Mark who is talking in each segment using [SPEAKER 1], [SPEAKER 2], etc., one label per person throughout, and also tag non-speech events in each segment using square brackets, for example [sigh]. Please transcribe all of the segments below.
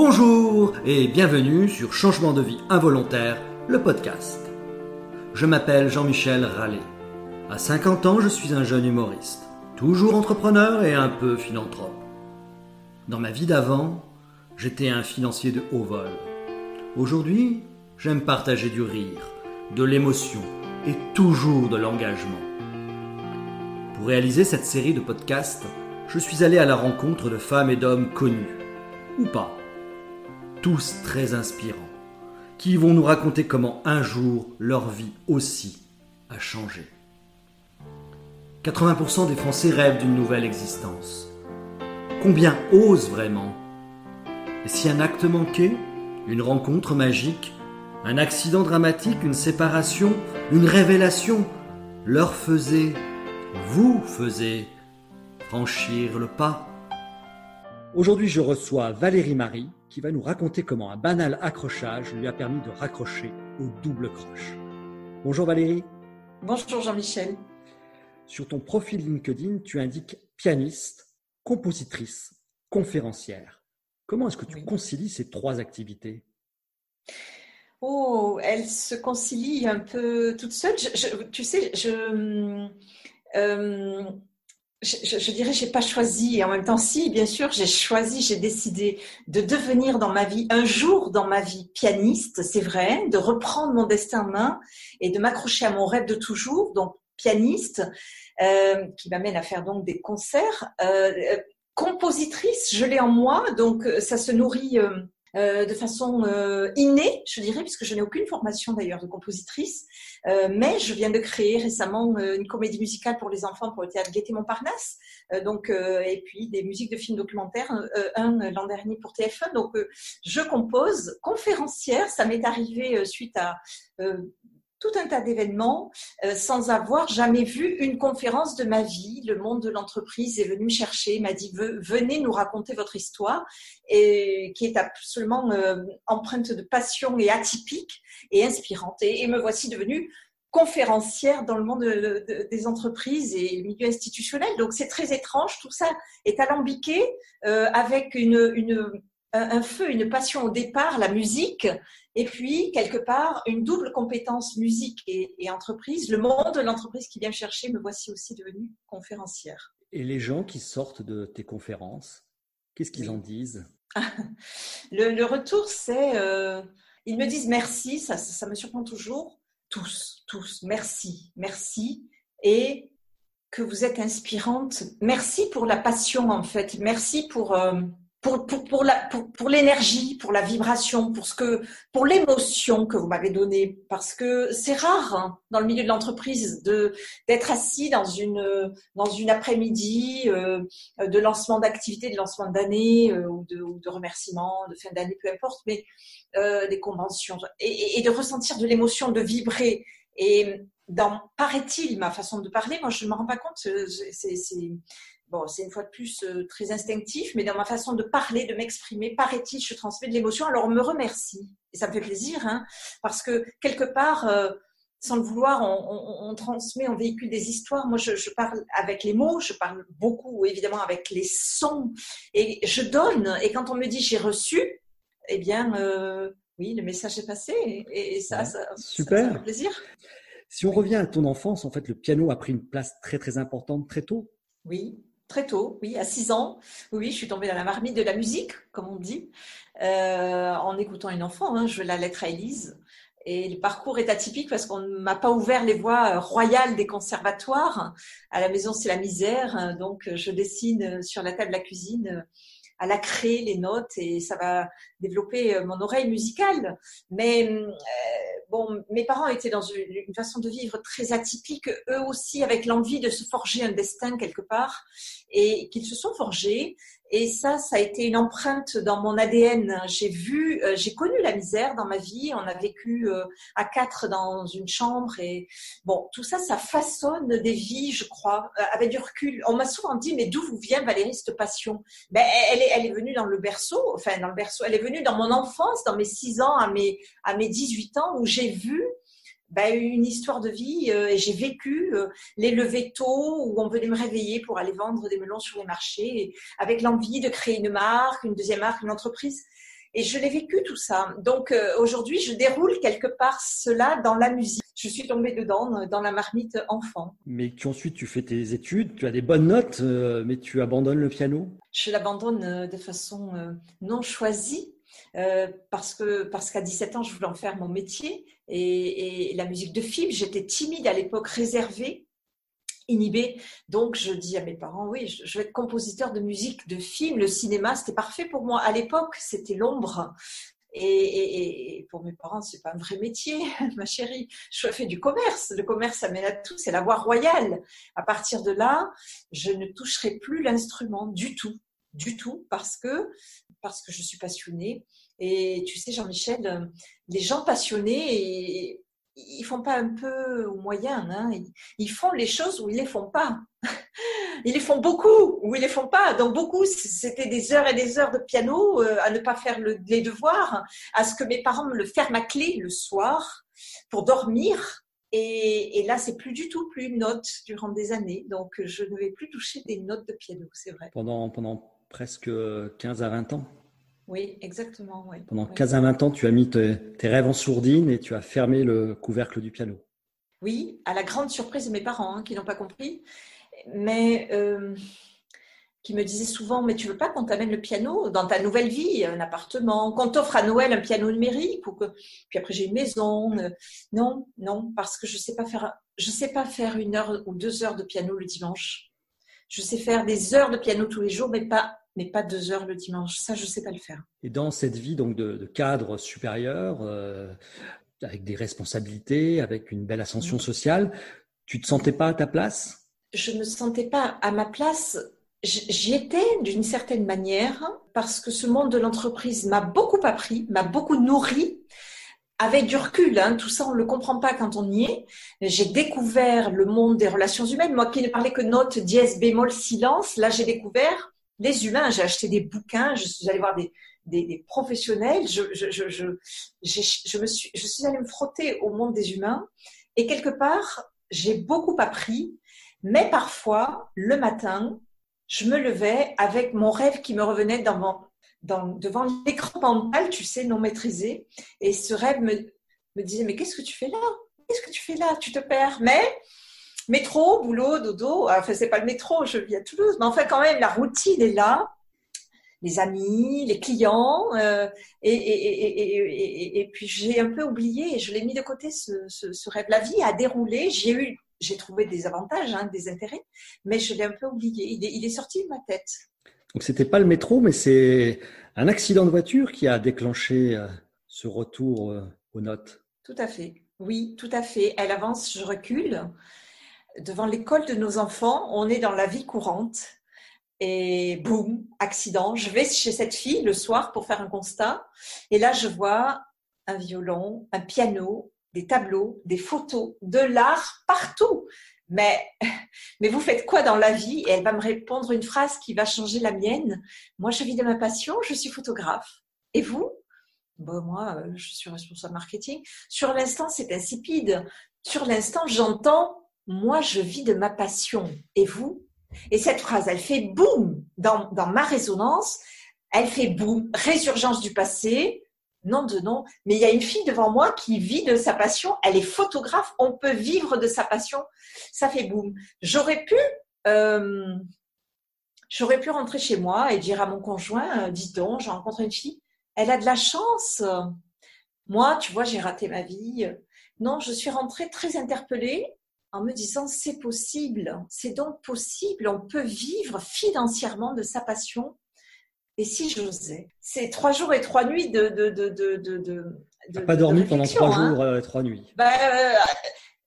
[SPEAKER 1] Bonjour et bienvenue sur Changement de vie involontaire, le podcast. Je m'appelle Jean-Michel Rallet. À 50 ans, je suis un jeune humoriste, toujours entrepreneur et un peu philanthrope. Dans ma vie d'avant, j'étais un financier de haut vol. Aujourd'hui, j'aime partager du rire, de l'émotion et toujours de l'engagement. Pour réaliser cette série de podcasts, je suis allé à la rencontre de femmes et d'hommes connus, ou pas, tous très inspirants, qui vont nous raconter comment un jour leur vie aussi a changé. 80% des Français rêvent d'une nouvelle existence. Combien osent vraiment? Et si un acte manqué, une rencontre magique, un accident dramatique, une séparation, une révélation leur faisait, vous faisait franchir le pas. Aujourd'hui, je reçois Valérie Marie qui va nous raconter comment un banal accrochage lui a permis de raccrocher au double croche. Bonjour Valérie.
[SPEAKER 2] Bonjour Jean-Michel.
[SPEAKER 1] Sur ton profil LinkedIn, tu indiques pianiste, compositrice, conférencière. Comment est-ce que tu concilies ces trois activités?
[SPEAKER 2] Oh, elles se concilient un peu toutes seules. tu sais, je, euh, je, je, je, dirais, j'ai pas choisi. Et en même temps, si, bien sûr, j'ai choisi, j'ai décidé de devenir dans ma vie, un jour dans ma vie, pianiste, c'est vrai, de reprendre mon destin en main et de m'accrocher à mon rêve de toujours, donc pianiste, euh, qui m'amène à faire donc des concerts. Euh, compositrice, je l'ai en moi, donc ça se nourrit. Euh, euh, de façon euh, innée, je dirais, puisque je n'ai aucune formation d'ailleurs de compositrice, euh, mais je viens de créer récemment une comédie musicale pour les enfants pour le théâtre Gaîté Montparnasse, donc et puis des musiques de films documentaires, un l'an dernier pour TF1. Donc je compose, conférencière, ça m'est arrivé suite à tout un tas d'événements euh, sans avoir jamais vu une conférence de ma vie. Le monde de l'entreprise est venu me chercher, m'a dit venez nous raconter votre histoire et qui est absolument euh, empreinte de passion et atypique et inspirante. Et, me voici devenue conférencière dans le monde des entreprises et milieu institutionnel. Donc c'est très étrange, tout ça est alambiqué euh, avec une, une un feu, une passion au départ, la musique, et puis quelque part une double compétence musique et, entreprise. Le monde de l'entreprise qui vient me chercher, me voici aussi devenue conférencière.
[SPEAKER 1] Et les gens qui sortent de tes conférences, qu'est-ce qu'ils en disent? [laughs]
[SPEAKER 2] Le, retour, c'est, euh, ils me disent merci, ça, ça, me surprend toujours, tous, tous, merci, merci, et que vous êtes inspirante. Merci pour la passion en fait, merci pour euh, pour, pour, pour, la, pour, pour l'énergie, pour la vibration, pour ce que, pour l'émotion que vous m'avez donnée, parce que c'est rare hein, dans le milieu de l'entreprise de d'être assis dans une dans une après-midi euh, de lancement d'activité, de lancement d'année euh, ou, de, ou de remerciements, de fin d'année, peu importe, mais euh, des conventions. Et, et, de ressentir de l'émotion, de vibrer. Et dans paraît-il ma façon de parler, moi je ne me rends pas compte, c'est bon, c'est une fois de plus euh, très instinctif, mais dans ma façon de parler, de m'exprimer, paraît-il, je transmets de l'émotion. Alors on me remercie et ça me fait plaisir, hein, parce que quelque part, euh, sans le vouloir, on, transmet, on véhicule des histoires. Moi, je, parle avec les mots, je parle beaucoup, évidemment, avec les sons, et je donne. Et quand on me dit j'ai reçu, eh bien, euh, oui, le message est passé, et, ça, ça,
[SPEAKER 1] Super.
[SPEAKER 2] ça fait plaisir.
[SPEAKER 1] Si on revient à ton enfance, en fait, le piano a pris une place très très importante très tôt.
[SPEAKER 2] Oui, très tôt, oui, à 6 ans. Oui, je suis tombée dans la marmite de la musique, comme on dit, euh, en écoutant une enfant. Hein, je la lettre à Élise. Et le parcours est atypique parce qu'on ne m'a pas ouvert les voies royales des conservatoires. À la maison, c'est la misère. Donc, je dessine sur la table de la cuisine à la craie les notes et ça va développer mon oreille musicale. Mais euh, bon, mes parents étaient dans une, façon de vivre très atypique, eux aussi avec l'envie de se forger un destin quelque part, et qu'ils se sont forgés. Et ça, ça a été une empreinte dans mon ADN. J'ai vu, euh, j'ai connu la misère dans ma vie. On a vécu euh, à quatre dans une chambre et bon, tout ça, ça façonne des vies, je crois, euh, avec du recul. On m'a souvent dit, mais d'où vous vient Valérie cette passion? Ben, elle est, elle est venue dans le berceau, enfin dans le berceau. Elle est venue dans mon enfance, dans mes six ans à mes à mes 18 ans, où j'ai vu ben, une histoire de vie euh, et j'ai vécu euh, les levées tôt où on venait me réveiller pour aller vendre des melons sur les marchés avec l'envie de créer une marque, une deuxième marque, une entreprise. Et je l'ai vécu tout ça. Donc euh, aujourd'hui, je déroule quelque part cela dans la musique. Je suis tombée dedans, dans la marmite enfant.
[SPEAKER 1] Mais ensuite, tu fais tes études, tu as des bonnes notes, euh, mais tu abandonnes le piano?
[SPEAKER 2] Je l'abandonne euh, de façon non choisie. Parce que parce qu'à 17 ans, je voulais en faire mon métier et, et la musique de film, j'étais timide à l'époque, réservée inhibée. Donc, je dis à mes parents, oui, je vais être compositeur de musique, de film. Le cinéma, c'était parfait pour moi. À l'époque, c'était l'ombre. Et, pour mes parents, c'est pas un vrai métier, [laughs] ma chérie. Je fais du commerce. Le commerce, ça mène à tout. C'est la voie royale. À partir de là, je ne toucherai plus l'instrument du tout, du tout, parce que parce que je suis passionnée. Et tu sais, Jean-Michel, les gens passionnés, ils font pas un peu au moyen, hein. ils, font les choses où ils les font pas. [laughs] Ils les font beaucoup ou ils les font pas. Donc beaucoup, c'était des heures et des heures de piano euh, à ne pas faire les devoirs, à ce que mes parents me le ferment à clé le soir pour dormir. Et, et là, c'est plus du tout plus une note durant des années. Donc je ne vais plus toucher des notes de piano, c'est vrai.
[SPEAKER 1] Pendant, pendant presque 15 à 20 ans
[SPEAKER 2] oui, exactement.
[SPEAKER 1] Pendant 15 à 20 ans, tu as mis tes, rêves en sourdine et tu as fermé le couvercle du piano.
[SPEAKER 2] Oui, à la grande surprise de mes parents hein, qui n'ont pas compris, mais euh, qui me disaient souvent Mais tu veux pas qu'on t'amène le piano dans ta nouvelle vie, un appartement, qu'on t'offre à Noël un piano numérique ou que... Puis après, j'ai une maison. Euh, non, non, parce que je sais pas faire, je sais pas faire une heure ou deux heures de piano le dimanche. Je sais faire des heures de piano tous les jours, mais pas mais pas deux heures le dimanche. Ça, je ne sais pas le faire.
[SPEAKER 1] Et dans cette vie donc de, cadre supérieur, euh, avec des responsabilités, avec une belle ascension sociale, tu te sentais pas à ta place?
[SPEAKER 2] Je ne me sentais pas à ma place. J'y étais d'une certaine manière parce que ce monde de l'entreprise m'a beaucoup appris, m'a beaucoup nourri. Avec du recul, hein, tout ça on ne le comprend pas quand on y est. J'ai découvert le monde des relations humaines. Moi qui ne parlais que notes dièse bémol silence, là j'ai découvert les humains. J'ai acheté des bouquins, je suis allée voir des, professionnels, je, me suis, je suis allée me frotter au monde des humains et quelque part, j'ai beaucoup appris, mais parfois, le matin, je me levais avec mon rêve qui me revenait dans devant l'écran mental, tu sais, non maîtrisé, et ce rêve me, me disait, mais qu'est-ce que tu fais là? Qu'est-ce que tu fais là? Tu te perds. Mais métro, boulot, dodo. Enfin, c'est pas le métro, je vis à Toulouse, mais enfin, quand même, la routine est là. Les amis, les clients, euh, et, et, et, puis j'ai un peu oublié, je l'ai mis de côté ce, rêve. La vie a déroulé, j'ai eu, j'ai trouvé des avantages, hein, des intérêts, mais je l'ai un peu oublié. Il est, il est sorti de ma tête.
[SPEAKER 1] Donc c'était pas le métro, mais c'est un accident de voiture qui a déclenché euh, ce retour euh, aux notes.
[SPEAKER 2] Tout à fait. Oui, tout à fait. Elle avance, je recule devant l'école de nos enfants, on est dans la vie courante. Et boum, accident. Je vais chez cette fille le soir pour faire un constat. Et là, je vois un violon, un piano, des tableaux, des photos, de l'art partout. Mais, [laughs] mais vous faites quoi dans la vie? Et elle va me répondre une phrase qui va changer la mienne. Moi, je vis de ma passion, je suis photographe. Et vous? Bon, Moi, euh, je suis responsable marketing. Sur l'instant, c'est insipide. Sur l'instant, j'entends moi, je vis de ma passion. Et vous? Et cette phrase, elle fait boum dans, ma résonance. Elle fait boum, résurgence du passé, nom de nom. Mais il y a une fille devant moi qui vit de sa passion. Elle est photographe. On peut vivre de sa passion. Ça fait boum. J'aurais pu, euh, j'aurais pu rentrer chez moi et dire à mon conjoint, euh, dis donc, j'ai rencontré une fille. Elle a de la chance. Moi, tu vois, j'ai raté ma vie. Non, je suis rentrée très interpellée en me disant c'est possible, c'est donc possible, on peut vivre financièrement de sa passion. Et si j'osais? C'est trois jours et trois nuits de. de, de, de, de
[SPEAKER 1] pas dormi pendant trois hein. jours et trois nuits?
[SPEAKER 2] Bah, euh,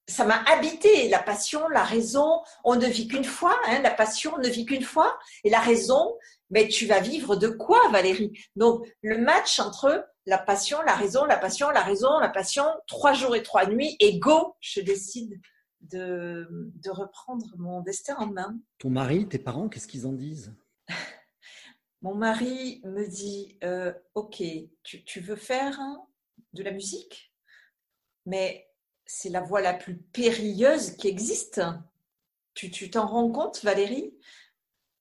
[SPEAKER 2] ça m'a habité, la passion, la raison. On ne vit qu'une fois, hein, la passion ne vit qu'une fois. Et la raison, mais tu vas vivre de quoi, Valérie? Donc, le match entre la passion, la raison, la passion, la raison, la passion, trois jours et trois nuits, et go, je décide de, de reprendre mon destin en main.
[SPEAKER 1] Ton mari, tes parents, qu'est-ce qu'ils en disent?
[SPEAKER 2] Mon mari me dit, euh, ok, tu, veux faire de la musique, mais c'est la voie la plus périlleuse qui existe. Tu t'en rends compte, Valérie?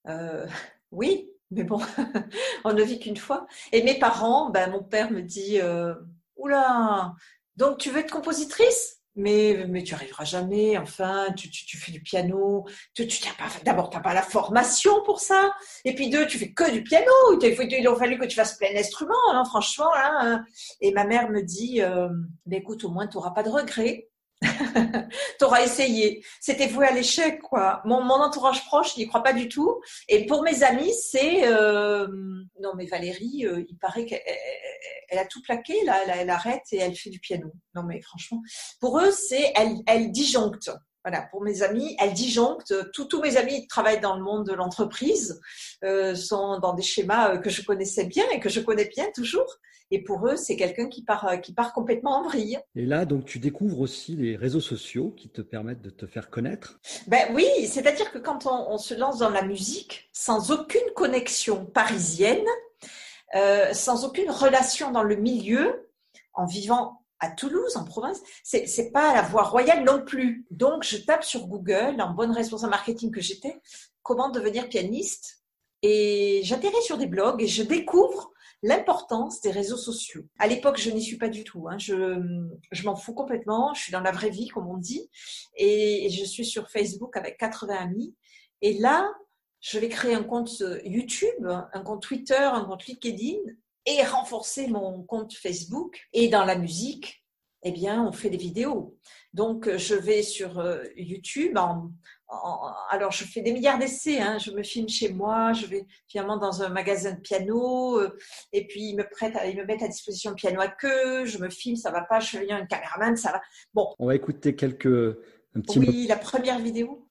[SPEAKER 2] Euh, [laughs] Oui, Mais bon, [laughs] on ne vit qu'une fois. Et mes parents, ben, mon père me dit euh, Oula, donc tu veux être compositrice? Mais, mais tu arriveras jamais, enfin, tu, tu, tu fais du piano, tu, tu pas, d'abord, tu n'as pas la formation pour ça, et puis deux, tu fais que du piano, il a fallu que tu fasses plein d'instruments, hein, franchement. Hein. Et ma mère me dit, euh, écoute, au moins, tu n'auras pas de regrets, [laughs] T'auras essayé. C'était voué à l'échec, quoi. Mon, entourage proche n'y croit pas du tout. Et pour mes amis, c'est euh... non mais Valérie, euh, il paraît qu'elle elle a tout plaqué, là, elle, elle, arrête et elle fait du piano. Non mais franchement, pour eux, c'est elle, elle disjoncte. Voilà, pour mes amis, elle disjoncte. Tous mes amis travaillent dans le monde de l'entreprise, euh, sont dans des schémas euh, que je connaissais bien et que je connais bien toujours. Et pour eux, c'est quelqu'un qui part, euh, qui part complètement en vrille.
[SPEAKER 1] Et là, donc, tu découvres aussi les réseaux sociaux qui te permettent de te faire connaître?
[SPEAKER 2] Ben oui, c'est-à-dire que quand on, on, se lance dans la musique, sans aucune connexion parisienne, euh, sans aucune relation dans le milieu, en vivant à Toulouse, en province, c'est, c'est pas la voie royale non plus. Donc, je tape sur Google, en bonne responsable marketing que j'étais, comment devenir pianiste. Et j'atterris sur des blogs et je découvre l'importance des réseaux sociaux. À l'époque, je n'y suis pas du tout. Hein. Je, je m'en fous complètement. Je suis dans la vraie vie, comme on dit. Et, et je suis sur Facebook avec 80 amis. Et là, je vais créer un compte YouTube, un compte Twitter, un compte LinkedIn et renforcer mon compte Facebook. Et dans la musique, eh bien, on fait des vidéos. Donc, je vais sur euh, YouTube. En, en, alors, je fais des milliards d'essais. Hein. Je me filme chez moi. Je vais finalement dans un magasin de piano. Euh, et puis, ils me, prêtent, ils me mettent à disposition le piano à queue. Je me filme, ça va pas. Je fais un caméraman, ça va. Bon.
[SPEAKER 1] On va écouter quelques. Un
[SPEAKER 2] petit oui, la première vidéo.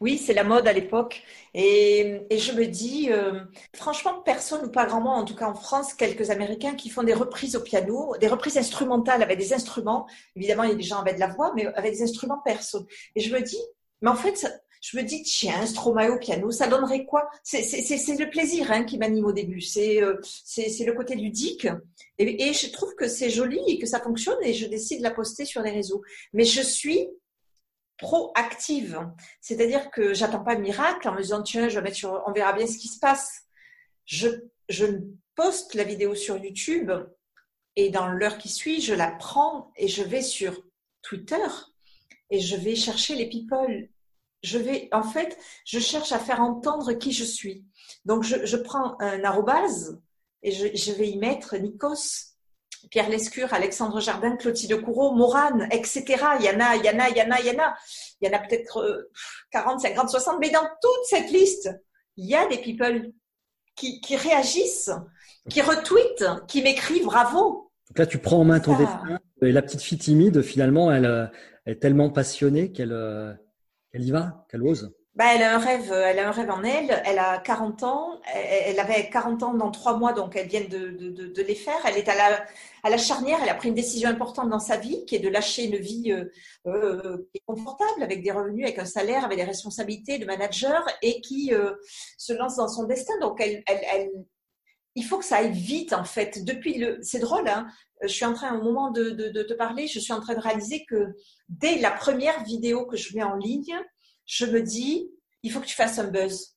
[SPEAKER 2] Oui, c'est la mode à l'époque. Et, je me dis, euh, franchement, personne ou pas grand monde, en tout cas en France, quelques Américains qui font des reprises au piano, des reprises instrumentales avec des instruments. Évidemment, il y a des gens avec de la voix, mais avec des instruments perso. Et je me dis, mais en fait, je me dis, tiens, Stromae au piano, ça donnerait quoi? C'est le plaisir hein, qui m'anime au début. C'est euh, c'est le côté ludique. Et, et je trouve que c'est joli et que ça fonctionne et je décide de la poster sur les réseaux. Mais je suis proactive. C'est-à-dire que j'attends pas le miracle en me disant tiens, je vais mettre sur, on verra bien ce qui se passe. Je, je poste la vidéo sur YouTube et dans l'heure qui suit, je la prends et je vais sur Twitter et je vais chercher les people. Je vais, en fait, je cherche à faire entendre qui je suis. Donc, je, je prends un arrobase et je vais y mettre Nikos Pierre Lescure, Alexandre Jardin, Clotilde Courreau, Morane, etc. Il y en a, il y en a, il y en a, il y en a. Il y en a peut-être 40, 50, 60, mais dans toute cette liste, il y a des people qui, qui réagissent, qui retweetent, qui m'écrivent bravo.
[SPEAKER 1] Donc là, tu prends en main ton destin. Et la petite fille timide, finalement, elle, euh, est tellement passionnée qu'elle euh, qu'elle y va, qu'elle ose.
[SPEAKER 2] Bah, elle a un rêve, elle a un rêve en elle. Elle a 40 ans. Elle avait 40 ans dans trois mois, donc elle vient de, les faire. Elle est à la, charnière. Elle a pris une décision importante dans sa vie, qui est de lâcher une vie euh, euh, confortable, avec des revenus, avec un salaire, avec des responsabilités de manager, et qui euh, se lance dans son destin. Donc, il faut que ça aille vite, en fait. Depuis le, c'est drôle. Hein je suis en train, au moment de te parler, je suis en train de réaliser que dès la première vidéo que je mets en ligne je me dis, il faut que tu fasses un buzz.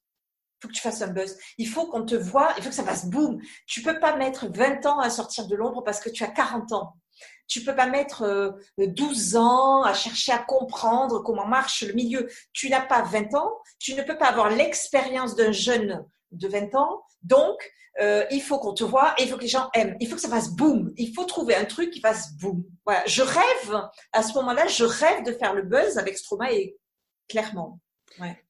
[SPEAKER 2] Il faut que tu fasses un buzz. Il faut qu'on te voit, il faut que ça fasse boum. Tu peux pas mettre 20 ans à sortir de l'ombre parce que tu as 40 ans. Tu peux pas mettre 12 euh, ans à chercher à comprendre comment marche le milieu. Tu n'as pas 20 ans. Tu ne peux pas avoir l'expérience d'un jeune de 20 ans. Donc, euh, il faut qu'on te voit et il faut que les gens aiment. Il faut que ça fasse boum. Il faut trouver un truc qui fasse boum. Voilà. Je rêve, à ce moment-là, je rêve de faire le buzz avec Stroma et clairement.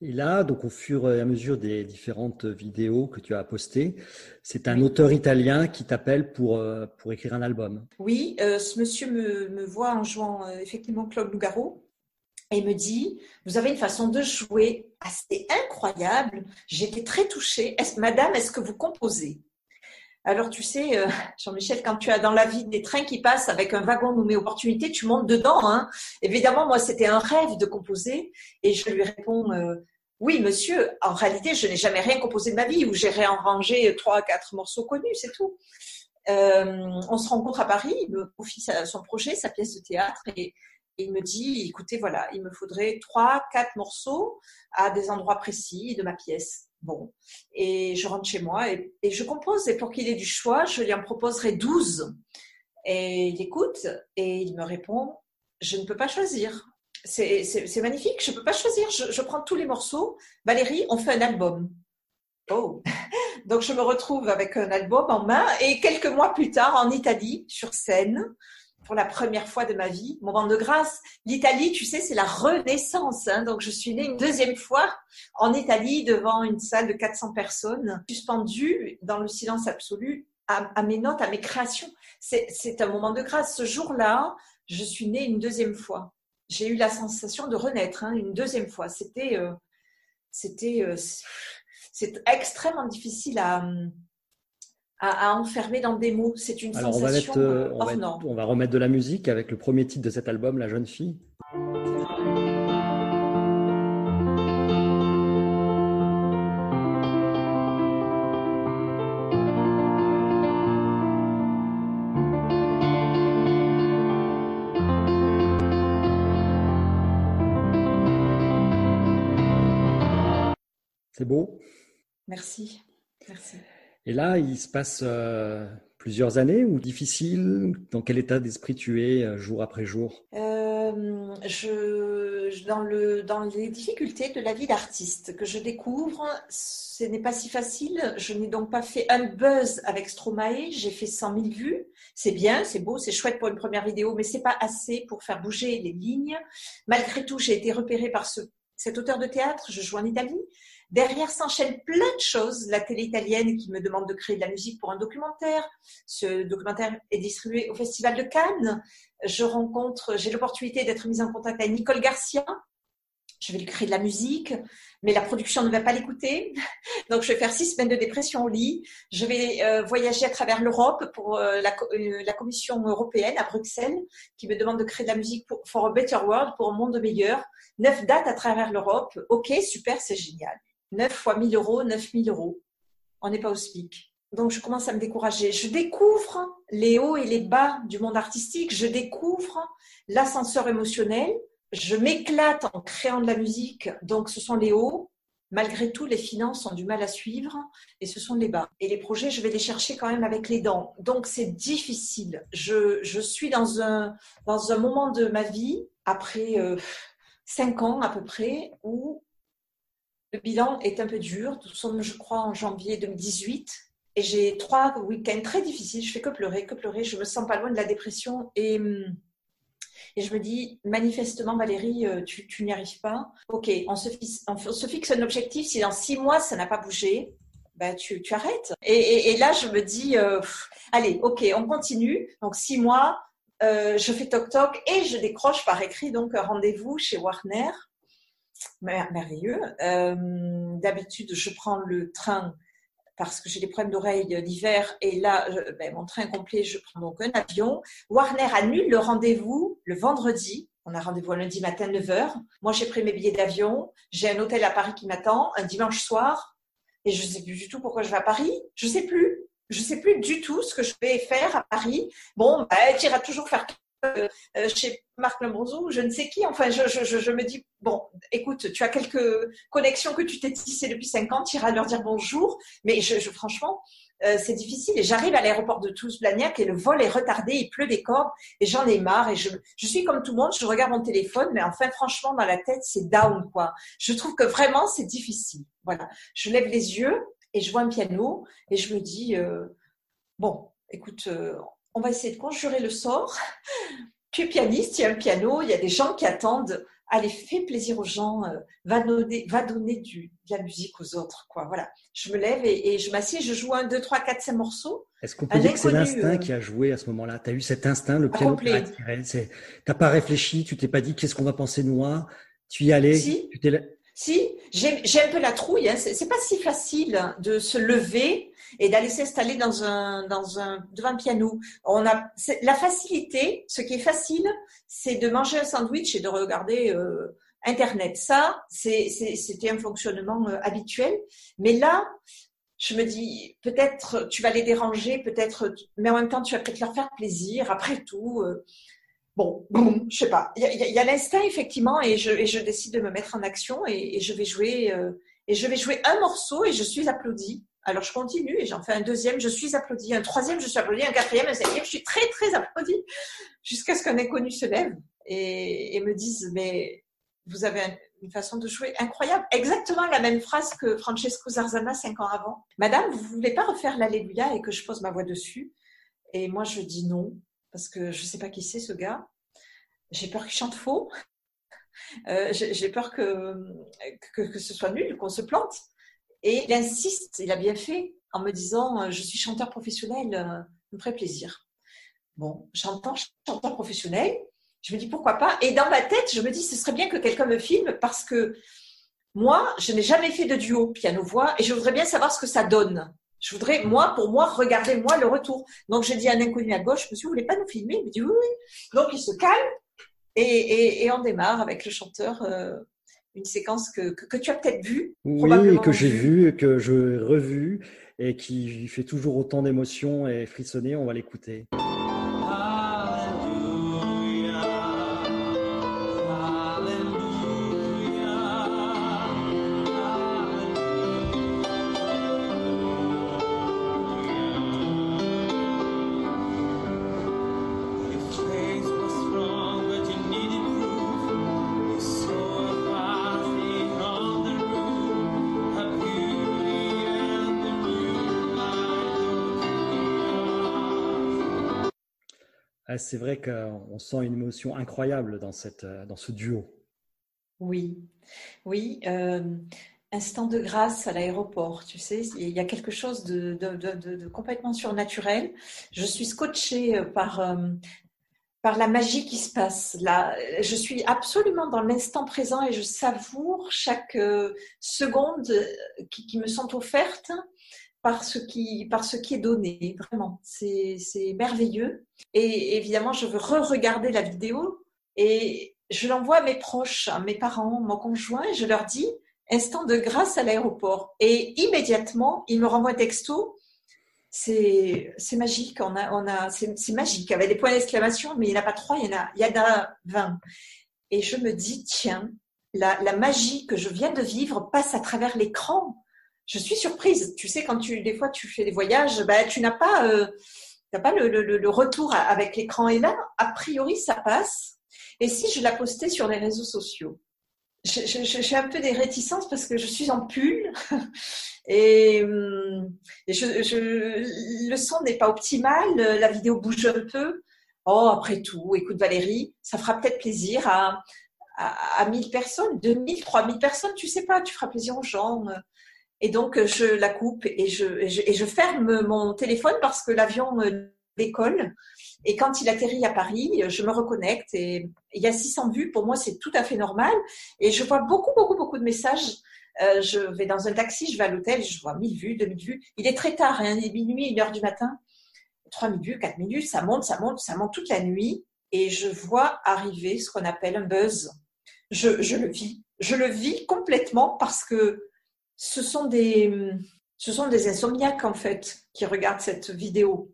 [SPEAKER 1] Et là, donc au fur et à mesure des différentes vidéos que tu as postées, c'est un auteur italien qui t'appelle pour, euh, pour écrire un album.
[SPEAKER 2] Oui, euh, ce monsieur me, me, voit en jouant euh, effectivement Claude Nougaro et me dit Vous avez une façon de jouer assez incroyable. J'étais très touchée. Madame, est-ce que vous composez? Alors, tu sais, euh, [laughs] Jean-Michel, quand tu as dans la vie des trains qui passent avec un wagon nommé opportunité, tu montes dedans. Hein. Évidemment, moi, c'était un rêve de composer. Et je lui réponds, euh, oui, monsieur, en réalité, je n'ai jamais rien composé de ma vie, où j'ai réarrangé trois, quatre morceaux connus, c'est tout. Euh, on se rencontre à Paris, il me confie son projet, sa pièce de théâtre, et, il me dit, écoutez, voilà, il me faudrait trois, quatre morceaux à des endroits précis de ma pièce. Bon, et je rentre chez moi et, je compose. Et pour qu'il ait du choix, je lui en proposerai 12. Et il écoute et il me répond Je ne peux pas choisir. C'est magnifique, je ne peux pas choisir. Je, prends tous les morceaux. Valérie, on fait un album. Oh [laughs] Donc je me retrouve avec un album en main et quelques mois plus tard, en Italie, sur scène, pour la première fois de ma vie, moment de grâce. L'Italie, tu sais, c'est la renaissance. Hein. donc, je suis née une deuxième fois en Italie devant une salle de 400 personnes, suspendue dans le silence absolu à, mes notes, à mes créations. C'est un moment de grâce. Ce jour-là, je suis née une deuxième fois. J'ai eu la sensation de renaître hein, une deuxième fois. C'était, euh, c'était, euh, c'est extrêmement difficile à à, enfermer dans des mots. C'est une sensation
[SPEAKER 1] euh, on va, on, on va remettre de la musique avec le premier titre de cet album, La jeune fille. C'est beau?
[SPEAKER 2] Merci. Merci.
[SPEAKER 1] Et là, il se passe euh, plusieurs années ou difficile? Dans quel état d'esprit tu es euh, jour après jour?
[SPEAKER 2] Euh, dans, le, dans les difficultés de la vie d'artiste que je découvre, ce n'est pas si facile. Je n'ai donc pas fait un buzz avec Stromae. J'ai fait 100 000 vues. C'est bien, c'est beau, c'est chouette pour une première vidéo, mais c'est pas assez pour faire bouger les lignes. Malgré tout, j'ai été repérée par ce, cet auteur de théâtre. Je joue en Italie. Derrière s'enchaînent plein de choses. La télé italienne qui me demande de créer de la musique pour un documentaire. Ce documentaire est distribué au Festival de Cannes. Je rencontre, j'ai l'opportunité d'être mise en contact avec Nicole Garcia. Je vais lui créer de la musique, mais la production ne va pas l'écouter. [laughs] Donc, je vais faire six semaines de dépression au lit. Je vais euh, voyager à travers l'Europe pour euh, la, euh, la, Commission européenne à Bruxelles, qui me demande de créer de la musique pour a Better World, pour un monde meilleur. Neuf dates à travers l'Europe. Ok, super, c'est génial. 9 fois 1000 euros, 9000 euros. On n'est pas au SMIC. Donc, je commence à me décourager. Je découvre les hauts et les bas du monde artistique. Je découvre l'ascenseur émotionnel. Je m'éclate en créant de la musique. Donc, ce sont les hauts. Malgré tout, les finances ont du mal à suivre et ce sont les bas. Et les projets, je vais les chercher quand même avec les dents. Donc, c'est difficile. Je, je, suis dans un, dans un moment de ma vie, après euh, cinq ans à peu près, où le bilan est un peu dur. Nous sommes, je crois, en janvier 2018. Et j'ai trois week-ends très difficiles. Je fais que pleurer, que pleurer. Je me sens pas loin de la dépression. Et, hum, je me dis, manifestement, Valérie, euh, tu, n'y arrives pas. OK, on se, fixe, un objectif. Si dans six mois, ça n'a pas bougé, bah, tu, arrêtes. Et, là, je me dis, euh, allez, OK, on continue. Donc, six mois, euh, je fais toc-toc et je décroche par écrit donc un rendez-vous chez Warner merveilleux. Euh, d'habitude, je prends le train parce que j'ai des problèmes d'oreille d'hiver et là, ben, mon train complet, je prends donc un avion. Warner annule le rendez-vous le vendredi. On a rendez-vous lundi matin 9h. Moi, j'ai pris mes billets d'avion. J'ai un hôtel à Paris qui m'attend un dimanche soir. Et je ne sais plus du tout pourquoi je vais à Paris. Je ne sais plus. Je ne sais plus du tout ce que je vais faire à Paris. Bon, ben, tu iras toujours faire chez Marc Lombroso, je ne sais qui. Enfin, je, me dis, bon, écoute, tu as quelques connexions que tu t'es tissées depuis 5 ans, tu iras leur dire bonjour. Mais je, franchement, euh, c'est difficile. Et j'arrive à l'aéroport de Toulouse-Blagnac et le vol est retardé, il pleut des cordes et j'en ai marre. Et je, suis comme tout le monde, je regarde mon téléphone, mais enfin, franchement, dans la tête, c'est down, quoi. Je trouve que vraiment, c'est difficile. Voilà. Je lève les yeux et je vois un piano et je me dis, euh, bon, écoute, on va essayer de conjurer le sort. Tu es pianiste, il y a un piano, il y a des gens qui attendent. Allez, fais plaisir aux gens, euh, va donner, va donner du, de la musique aux autres. Quoi. Voilà. Je me lève et, je m'assieds, je joue un, deux, trois, quatre, cinq morceaux.
[SPEAKER 1] Est-ce qu'on peut dire que c'est l'instinct euh, qui a joué à ce moment-là? Tu as eu cet instinct, le piano qui Tu n'as pas réfléchi, tu t'es pas dit qu'est-ce qu'on va penser de moi? Tu y allais
[SPEAKER 2] si.
[SPEAKER 1] tu
[SPEAKER 2] Si, j'ai un peu la trouille. Hein. C'est pas si facile de se lever et d'aller s'installer devant un piano. On a la facilité. Ce qui est facile, c'est de manger un sandwich et de regarder euh, Internet. Ça, c'était un fonctionnement euh, habituel. Mais là, je me dis, peut-être tu vas les déranger, peut-être, mais en même temps, tu vas peut-être leur faire plaisir. Après tout, euh, bon, bon, je sais pas. Il y a, l'instinct effectivement, et je, et je, décide de me mettre en action et, je vais jouer euh, et je vais jouer un morceau et je suis applaudie. Alors je continue et j'en fais un deuxième, je suis applaudie, un troisième, je suis applaudie, un quatrième, un cinquième, je suis très très applaudie jusqu'à ce qu'un inconnu se lève et, et me dise mais vous avez une façon de jouer incroyable. Exactement la même phrase que Francesco Zarzana cinq ans avant. Madame, vous voulez pas refaire l'Alléluia et que je pose ma voix dessus? Et moi, je dis non, parce que je sais pas qui c'est ce gars. J'ai peur qu'il chante faux. [laughs] Euh, j'ai peur que, ce soit nul, qu'on se plante. Et il insiste, il a bien fait, en me disant, euh, je suis chanteur professionnel, euh, me ferait plaisir. Bon, j'entends chanteur professionnel, je me dis pourquoi pas. Et dans ma tête, je me dis ce serait bien que quelqu'un me filme parce que moi, je n'ai jamais fait de duo piano-voix et je voudrais bien savoir ce que ça donne. Je voudrais, moi, pour moi, regarder moi le retour. Donc, j'ai dit à un inconnu à gauche, monsieur, vous voulez pas nous filmer? Il me dit oui, oui. Donc, il se calme et, on démarre avec le chanteur euh, une séquence que, que, tu as peut-être vue.
[SPEAKER 1] Oui, que j'ai vue, que je revu et qui fait toujours autant d'émotions et frissonner. On va l'écouter. Ah, c'est vrai qu'on sent une émotion incroyable dans, cette, euh, dans ce duo.
[SPEAKER 2] Oui, oui. Euh, instant de grâce à l'aéroport, tu sais, il y a quelque chose de, de, complètement surnaturel. Je suis scotchée euh, par, par la magie qui se passe. Là, je suis absolument dans l'instant présent et je savoure chaque seconde qui, qui, me sont offertes par ce qui, par ce qui est donné, vraiment. C'est merveilleux. Et évidemment, je veux re-regarder la vidéo et je l'envoie à mes proches, à mes parents, mon conjoint, et je leur dis instant de grâce à l'aéroport. Et immédiatement, ils me renvoient un texto. C'est magique, on a, on a, c'est magique, avec des points d'exclamation, mais il n'y en a pas trois, il y en a, il y en a 20. Et je me dis, tiens, la, la magie que je viens de vivre passe à travers l'écran je suis surprise. Tu sais, quand tu, des fois, tu fais des voyages, bah, tu n'as pas, euh, pas le, le, retour avec l'écran. Et là, a priori, ça passe. Et si je la postais sur les réseaux sociaux? J'ai un peu des réticences parce que je suis en pull [laughs] et, hum, le son n'est pas optimal, la vidéo bouge un peu. Oh, après tout, écoute Valérie, ça fera peut-être plaisir à, à, à 1000 personnes, 2000, 3000 personnes, tu sais pas, tu feras plaisir aux gens. Et donc, je la coupe et je, je, ferme mon téléphone parce que l'avion décolle. Et quand il atterrit à Paris, je me reconnecte et il y a 600 vues. Pour moi, c'est tout à fait normal. Et je vois beaucoup, beaucoup, beaucoup de messages. Euh, je vais dans un taxi, je vais à l'hôtel, je vois 1000 vues, 2000 vues. Il est très tard, hein, il est minuit, 1 heure du matin. 3000 vues, 4 minutes, ça monte, ça monte, ça monte toute la nuit. Et je vois arriver ce qu'on appelle un buzz. Je, je le vis. Je le vis complètement parce que ce sont des, ce insomniaques en fait qui regardent cette vidéo.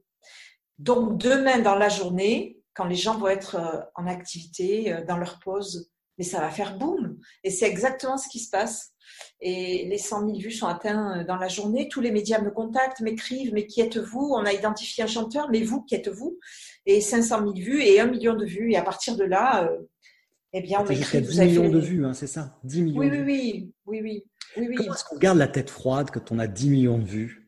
[SPEAKER 2] Donc demain dans la journée, quand les gens vont être euh, en activité, euh, dans leur pause, mais ça va faire boum. Et c'est exactement ce qui se passe. Et les 100 000 vues sont atteints euh, dans la journée. Tous les médias me contactent, m'écrivent, mais qui êtes-vous? On a identifié un chanteur, mais vous, qui êtes-vous? Et 500 000 vues et 1 million de vues. Et à partir de là, eh bien, on
[SPEAKER 1] écrit. 10 millions de vues, hein, c'est ça? 10 millions.
[SPEAKER 2] Oui, oui, oui, oui, oui. Oui,
[SPEAKER 1] Comment est-ce qu'on garde la tête froide quand on a 10 millions de vues?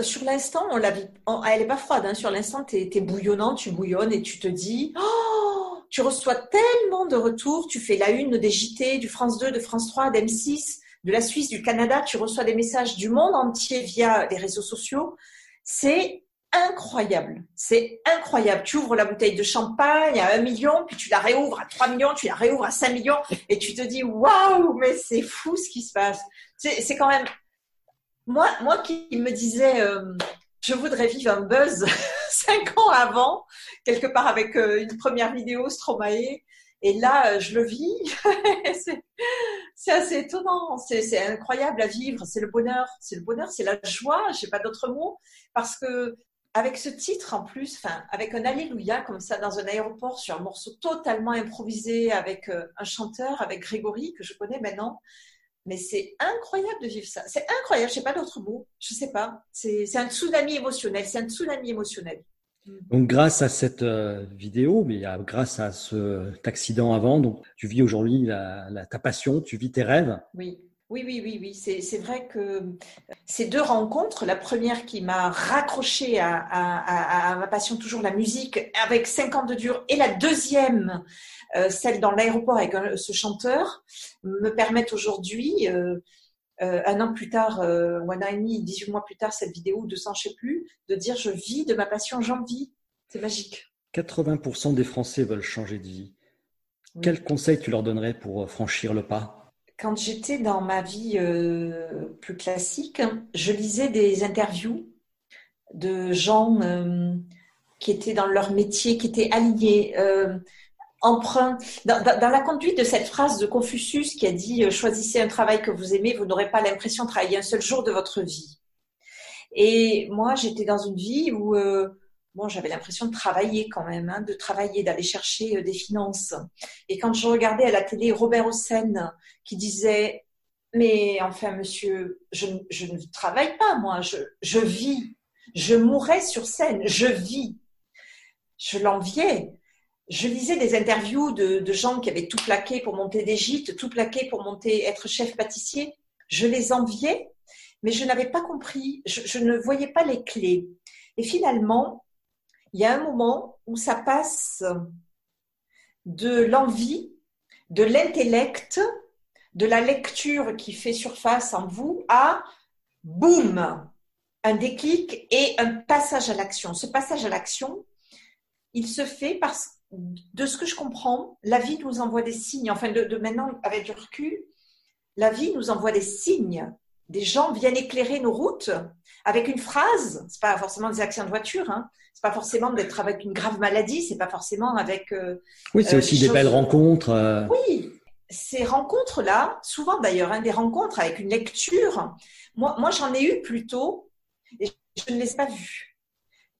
[SPEAKER 2] Sur l'instant, on la vit. elle n'est pas froide. Hein. Sur l'instant, tu es, bouillonnant, tu bouillonnes et tu te dis oh, Tu reçois tellement de retours. Tu fais la une des JT, du France 2, de France 3, d'M6, de la Suisse, du Canada. Tu reçois des messages du monde entier via les réseaux sociaux. C'est incroyable. C'est incroyable. Tu ouvres la bouteille de champagne à un million, puis tu la réouvres à 3 millions, tu la réouvres à 5 millions, et tu te dis, waouh, mais c'est fou ce qui se passe. C'est quand même. Moi, moi qui me disais, euh, je voudrais vivre un buzz [laughs] 5 ans avant, quelque part avec euh, une première vidéo Stromae, et là, je le vis. [laughs] c'est assez étonnant. C'est incroyable à vivre. C'est le bonheur. C'est le bonheur. C'est la joie. Je n'ai pas d'autre mot. Parce que avec ce titre en plus, enfin, avec un Alléluia comme ça dans un aéroport sur un morceau totalement improvisé avec euh, un chanteur, avec Grégory, que je connais maintenant. Mais c'est incroyable de vivre ça. C'est incroyable, je sais pas d'autre mot. Je sais pas. C'est un tsunami émotionnel. C'est un tsunami émotionnel.
[SPEAKER 1] Donc, grâce à cette euh, vidéo, mais grâce à cet accident avant, donc tu vis aujourd'hui ta passion, tu vis tes rêves.
[SPEAKER 2] Oui. Oui, oui, oui, oui. C'est vrai que ces deux rencontres, la première qui m'a raccroché à, ma passion, toujours la musique, avec 50 de dur, et la deuxième, euh, celle dans l'aéroport avec ce chanteur, me permettent aujourd'hui, euh, euh, un an plus tard, ou un an et demi, 18 mois plus tard, cette vidéo, 200, je sais plus, de dire je vis de ma passion, j'en vis. C'est magique.
[SPEAKER 1] 80% des Français veulent changer de vie. Quel conseil tu leur donnerais pour franchir le pas?
[SPEAKER 2] Quand j'étais dans ma vie euh, plus classique, je lisais des interviews de gens euh, qui étaient dans leur métier, qui étaient alignés, euh. Dans, la conduite de cette phrase de Confucius qui a dit Choisissez un travail que vous aimez, vous n'aurez pas l'impression de travailler un seul jour de votre vie. Et moi, j'étais dans une vie où bon, j'avais l'impression de travailler quand même, hein, de travailler, d'aller chercher euh, des finances. Et quand je regardais à la télé Robert Hossein qui disait, mais enfin, monsieur, je, ne travaille pas, moi, je, vis, je mourrais sur scène, je vis. Je l'enviais. Je lisais des interviews de, gens qui avaient tout plaqué pour monter des gîtes, tout plaqué pour monter, être chef pâtissier. Je les enviais, mais je n'avais pas compris, je ne voyais pas les clés. Et finalement, il y a un moment où ça passe de l'envie, de l'intellect, de la lecture qui fait surface en vous à boum, un déclic et un passage à l'action. Ce passage à l'action, il se fait parce de ce que je comprends, la vie nous envoie des signes. Enfin, de, maintenant, avec du recul, la vie nous envoie des signes. Des gens viennent éclairer nos routes avec une phrase. C'est pas forcément des accidents de voiture. Hein c'est pas forcément d'être avec une grave maladie, c'est pas forcément avec. Euh,
[SPEAKER 1] oui, c'est euh, aussi des, belles rencontres. Euh.
[SPEAKER 2] Oui, ces rencontres-là, souvent d'ailleurs, hein, des rencontres avec une lecture. Moi, moi j'en ai eu plutôt et je ne les ai pas vues.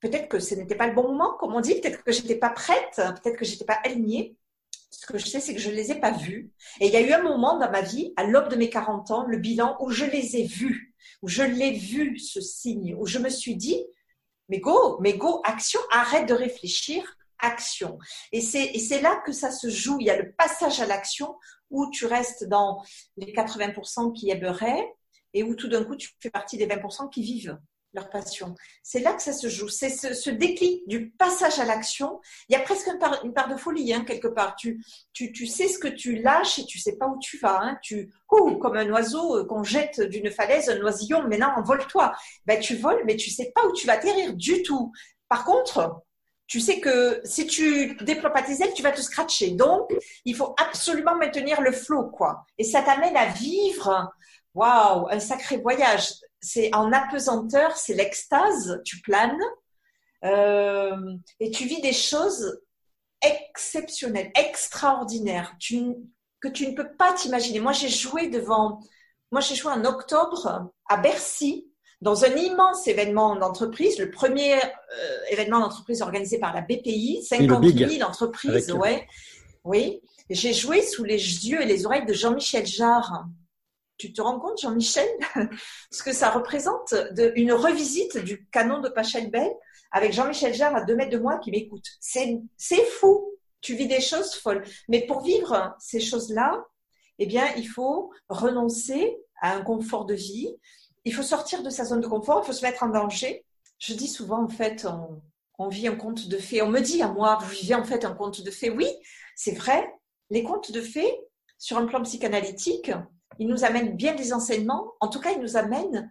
[SPEAKER 2] Peut-être que ce n'était pas le bon moment, comme on dit, peut-être que j'étais pas prête, peut-être que j'étais pas alignée. Ce que je sais, c'est que je ne les ai pas vues. Et il y a eu un moment dans ma vie, à l'aube de mes 40 ans, le bilan, où je les ai vus, où je l'ai vu, ce signe, où je me suis dit, mais go, mais go, action, arrête de réfléchir, action. Et c'est là que ça se joue. Il y a le passage à l'action où tu restes dans les 80% qui aimeraient et où tout d'un coup tu fais partie des 20% qui vivent leur passion. C'est là que ça se joue. C'est ce, déclic du passage à l'action. Il y a presque une part, de folie, hein, quelque part. Tu, tu, tu, sais ce que tu lâches et tu sais pas où tu vas. Hein. Tu, comme un oiseau euh, qu'on jette d'une falaise, un oisillon, maintenant envole-toi. Ben, tu voles, mais tu sais pas où tu vas atterrir du tout. Par contre, tu sais que si tu déploies pas tes ailes, tu vas te scratcher. Donc, il faut absolument maintenir le flot, quoi. Et ça t'amène à vivre, waouh, un sacré voyage c'est en apesanteur, c'est l'extase, tu planes euh, et tu vis des choses exceptionnelles, extraordinaires, que tu ne peux pas t'imaginer. Moi, j'ai joué devant, moi, j'ai joué en octobre à Bercy dans un immense événement d'entreprise, le premier euh, événement d'entreprise organisé par la BPI, 50 000 entreprises, ouais, oui. J'ai joué sous les yeux et les oreilles de Jean-Michel Jarre, tu te rends compte, Jean-Michel, [laughs] ce que ça représente de, une revisite du canon de Pachelbel avec Jean-Michel Jarre à deux mètres de moi qui m'écoute. C'est fou. Tu vis des choses folles. Mais pour vivre ces choses-là, eh bien, il faut renoncer à un confort de vie. Il faut sortir de sa zone de confort. Il faut se mettre en danger. Je dis souvent, en fait, on, on vit un conte de fées. On me dit à moi, vous vivez en fait un conte de fées. Oui, c'est vrai. Les contes de fées, sur un plan psychanalytique, il nous amène bien des enseignements. En tout cas, il nous amène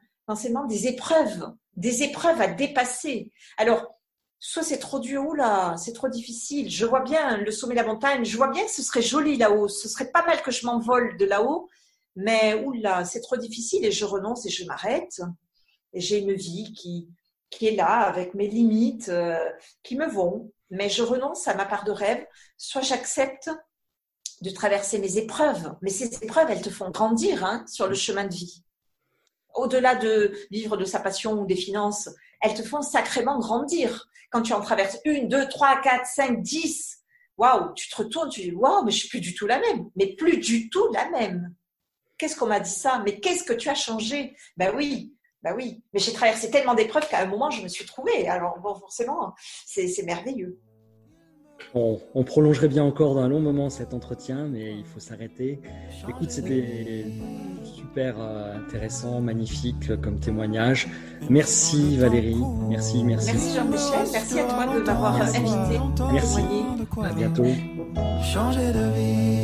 [SPEAKER 2] des épreuves, des épreuves à dépasser. Alors, soit c'est trop dur, là, c'est trop difficile. Je vois bien le sommet de la montagne, je vois bien que ce serait joli là-haut, ce serait pas mal que je m'envole de là-haut, mais oula, c'est trop difficile et je renonce et je m'arrête. Et j'ai une vie qui, qui est là avec mes limites euh, qui me vont, mais je renonce à ma part de rêve, soit j'accepte de traverser mes épreuves, mais ces épreuves, elles te font grandir hein, sur le chemin de vie. Au-delà de vivre de sa passion ou des finances, elles te font sacrément grandir. Quand tu en traverses une, deux, trois, quatre, cinq, dix, waouh, tu te retournes, tu dis waouh, mais je suis plus du tout la même, mais plus du tout la même. Qu'est-ce qu'on m'a dit ça? Mais qu'est-ce que tu as changé? Ben oui, ben oui. Mais j'ai traversé tellement d'épreuves qu'à un moment, je me suis trouvée. Alors bon, forcément, c'est merveilleux.
[SPEAKER 3] On, prolongerait bien encore d'un long moment cet entretien, mais il faut s'arrêter. Écoute, c'était super euh, intéressant, magnifique comme témoignage. Merci Valérie, merci, merci.
[SPEAKER 2] Merci Jean-Michel, merci à toi de m'avoir invité.
[SPEAKER 3] Merci, à bientôt. Changer de vie.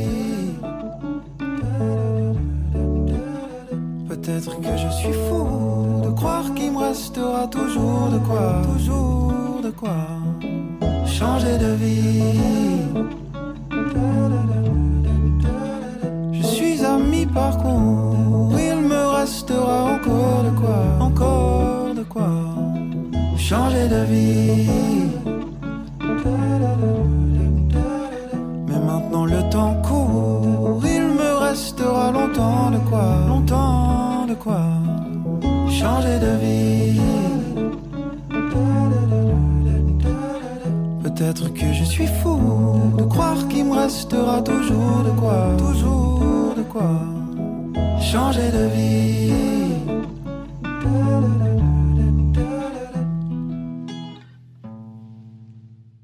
[SPEAKER 3] Peut-être que je suis fou de croire qu'il me restera toujours de quoi, toujours de quoi changer de vie. Je suis à mi-parcours, il me restera encore de quoi, encore de quoi changer de vie. Mais maintenant le temps court, il me restera longtemps de quoi, longtemps de quoi changer de vie. Peut-être que je suis fou de croire qu'il me restera toujours de quoi, toujours de quoi changer de vie.